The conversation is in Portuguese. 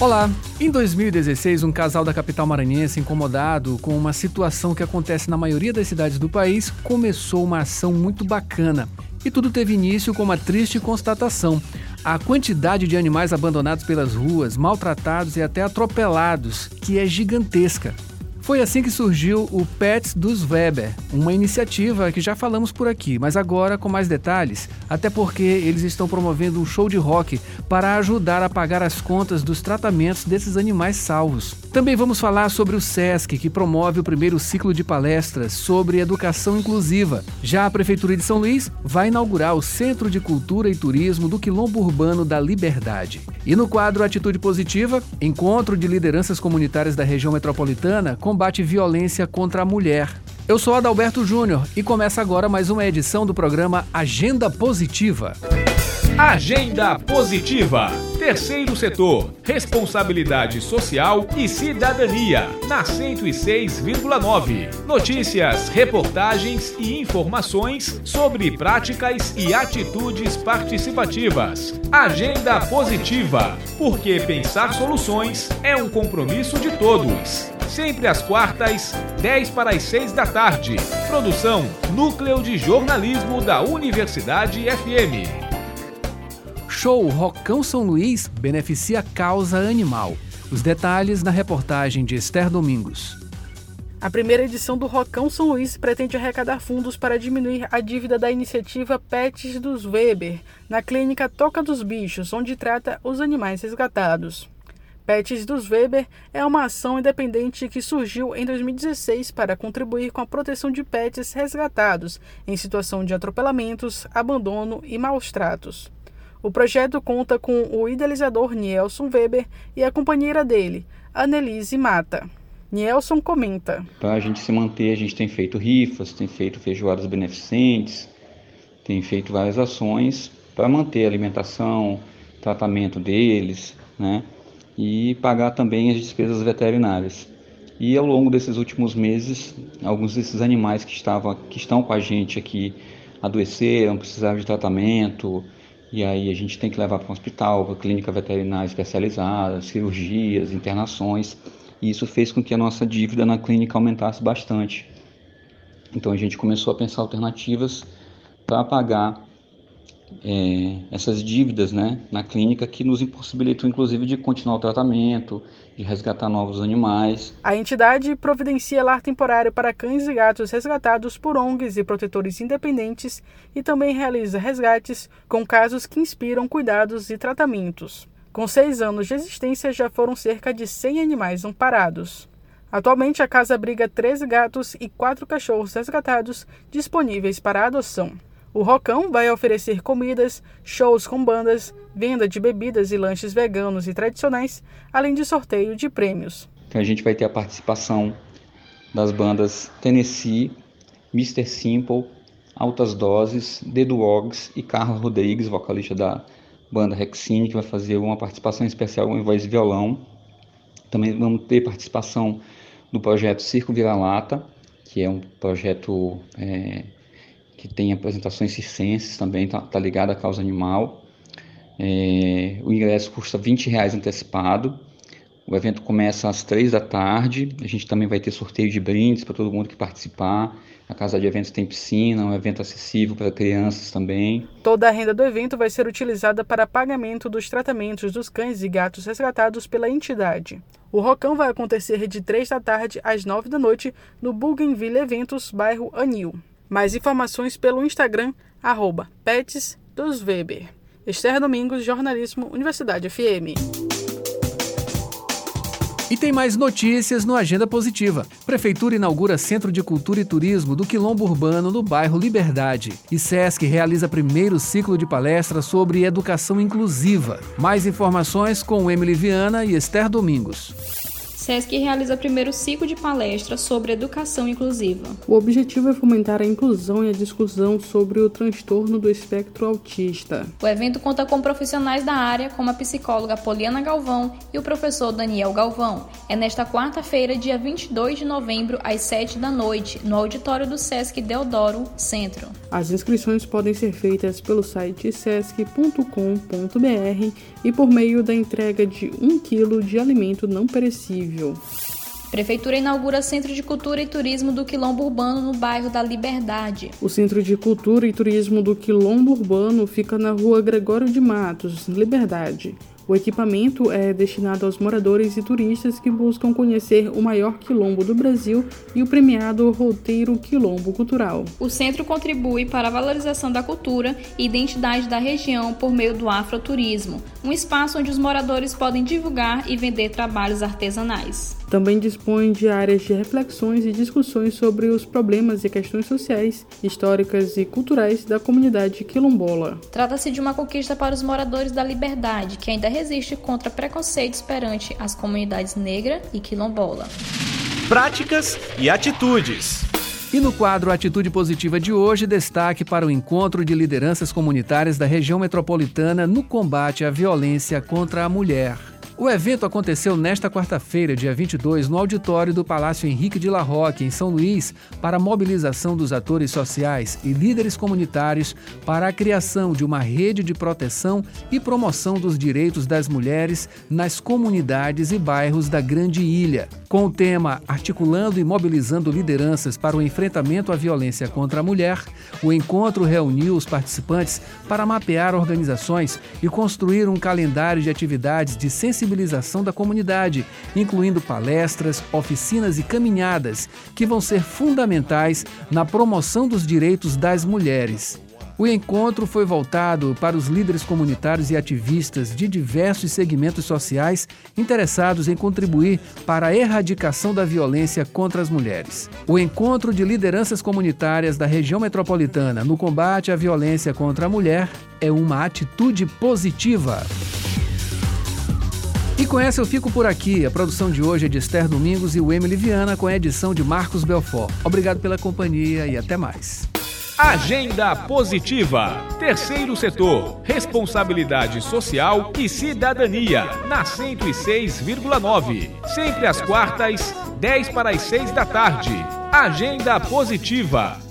Olá! Em 2016, um casal da capital maranhense, incomodado com uma situação que acontece na maioria das cidades do país, começou uma ação muito bacana. E tudo teve início com uma triste constatação. A quantidade de animais abandonados pelas ruas, maltratados e até atropelados, que é gigantesca. Foi assim que surgiu o Pets dos Weber, uma iniciativa que já falamos por aqui, mas agora com mais detalhes, até porque eles estão promovendo um show de rock para ajudar a pagar as contas dos tratamentos desses animais salvos. Também vamos falar sobre o SESC, que promove o primeiro ciclo de palestras sobre educação inclusiva. Já a Prefeitura de São Luís vai inaugurar o Centro de Cultura e Turismo do Quilombo Urbano da Liberdade. E no quadro Atitude Positiva, encontro de lideranças comunitárias da região metropolitana com combate violência contra a mulher. Eu sou Adalberto Júnior e começa agora mais uma edição do programa Agenda Positiva. Agenda Positiva. Terceiro setor, responsabilidade social e cidadania, na 106,9. Notícias, reportagens e informações sobre práticas e atitudes participativas. Agenda Positiva, porque pensar soluções é um compromisso de todos sempre às quartas, 10 para as 6 da tarde. Produção Núcleo de Jornalismo da Universidade FM. Show Rocão São Luís beneficia causa animal. Os detalhes na reportagem de Esther Domingos. A primeira edição do Rocão São Luís pretende arrecadar fundos para diminuir a dívida da iniciativa Pets dos Weber, na clínica Toca dos Bichos, onde trata os animais resgatados. Pets dos Weber é uma ação independente que surgiu em 2016 para contribuir com a proteção de pets resgatados em situação de atropelamentos, abandono e maus tratos. O projeto conta com o idealizador Nielson Weber e a companheira dele, Annelise Mata. Nielson comenta. Para a gente se manter, a gente tem feito rifas, tem feito feijoadas beneficentes, tem feito várias ações para manter a alimentação, tratamento deles, né? e pagar também as despesas veterinárias. E ao longo desses últimos meses, alguns desses animais que, estavam, que estão com a gente aqui adoeceram, precisaram de tratamento, e aí a gente tem que levar para um hospital, para clínica veterinária especializada, cirurgias, internações, e isso fez com que a nossa dívida na clínica aumentasse bastante. Então a gente começou a pensar alternativas para pagar é, essas dívidas né, na clínica que nos impossibilitam, inclusive, de continuar o tratamento, de resgatar novos animais. A entidade providencia lar temporário para cães e gatos resgatados por ONGs e protetores independentes e também realiza resgates com casos que inspiram cuidados e tratamentos. Com seis anos de existência, já foram cerca de 100 animais amparados. Atualmente, a casa abriga 13 gatos e 4 cachorros resgatados disponíveis para adoção. O Rocão vai oferecer comidas, shows com bandas, venda de bebidas e lanches veganos e tradicionais, além de sorteio de prêmios. Então a gente vai ter a participação das bandas Tennessee, Mr. Simple, Altas Doses, The Dogs e Carlos Rodrigues, vocalista da banda Rexine, que vai fazer uma participação especial em voz e violão. Também vamos ter participação do projeto Circo Vira-Lata, que é um projeto é, que tem apresentações circenses também, está tá ligado à causa animal. É, o ingresso custa 20 reais antecipado. O evento começa às 3 da tarde. A gente também vai ter sorteio de brindes para todo mundo que participar. A casa de eventos tem piscina, um evento acessível para crianças também. Toda a renda do evento vai ser utilizada para pagamento dos tratamentos dos cães e gatos resgatados pela entidade. O Rocão vai acontecer de 3 da tarde às 9 da noite no Bougainville Eventos, bairro Anil. Mais informações pelo Instagram, arroba Pets dos Weber. Esther Domingos, Jornalismo, Universidade FM. E tem mais notícias no Agenda Positiva. Prefeitura inaugura Centro de Cultura e Turismo do Quilombo Urbano no bairro Liberdade. E SESC realiza primeiro ciclo de palestras sobre educação inclusiva. Mais informações com Emily Viana e Esther Domingos. SESC realiza primeiro ciclo de palestras sobre educação inclusiva. O objetivo é fomentar a inclusão e a discussão sobre o transtorno do espectro autista. O evento conta com profissionais da área, como a psicóloga Poliana Galvão e o professor Daniel Galvão. É nesta quarta-feira, dia 22 de novembro, às 7 da noite, no auditório do SESC Deodoro Centro. As inscrições podem ser feitas pelo site sesc.com.br e por meio da entrega de 1 kg de alimento não perecível. Prefeitura inaugura Centro de Cultura e Turismo do Quilombo Urbano no bairro da Liberdade. O Centro de Cultura e Turismo do Quilombo Urbano fica na rua Gregório de Matos, Liberdade. O equipamento é destinado aos moradores e turistas que buscam conhecer o maior quilombo do Brasil e o premiado roteiro Quilombo Cultural. O centro contribui para a valorização da cultura e identidade da região por meio do afroturismo, um espaço onde os moradores podem divulgar e vender trabalhos artesanais. Também dispõe de áreas de reflexões e discussões sobre os problemas e questões sociais, históricas e culturais da comunidade quilombola. Trata-se de uma conquista para os moradores da liberdade, que ainda resiste contra preconceitos perante as comunidades negra e quilombola. Práticas e atitudes. E no quadro Atitude Positiva de hoje, destaque para o encontro de lideranças comunitárias da região metropolitana no combate à violência contra a mulher. O evento aconteceu nesta quarta-feira, dia 22, no auditório do Palácio Henrique de La Roque, em São Luís, para a mobilização dos atores sociais e líderes comunitários para a criação de uma rede de proteção e promoção dos direitos das mulheres nas comunidades e bairros da Grande Ilha. Com o tema Articulando e Mobilizando Lideranças para o Enfrentamento à Violência contra a Mulher, o encontro reuniu os participantes para mapear organizações e construir um calendário de atividades de sensibilização da comunidade, incluindo palestras, oficinas e caminhadas, que vão ser fundamentais na promoção dos direitos das mulheres. O encontro foi voltado para os líderes comunitários e ativistas de diversos segmentos sociais interessados em contribuir para a erradicação da violência contra as mulheres. O encontro de lideranças comunitárias da região metropolitana no combate à violência contra a mulher é uma atitude positiva. E com essa eu fico por aqui. A produção de hoje é de Esther Domingos e o Emily Viana com a edição de Marcos Belfort. Obrigado pela companhia e até mais. Agenda Positiva. Terceiro setor. Responsabilidade social e cidadania. Na 106,9. Sempre às quartas, 10 para as 6 da tarde. Agenda Positiva.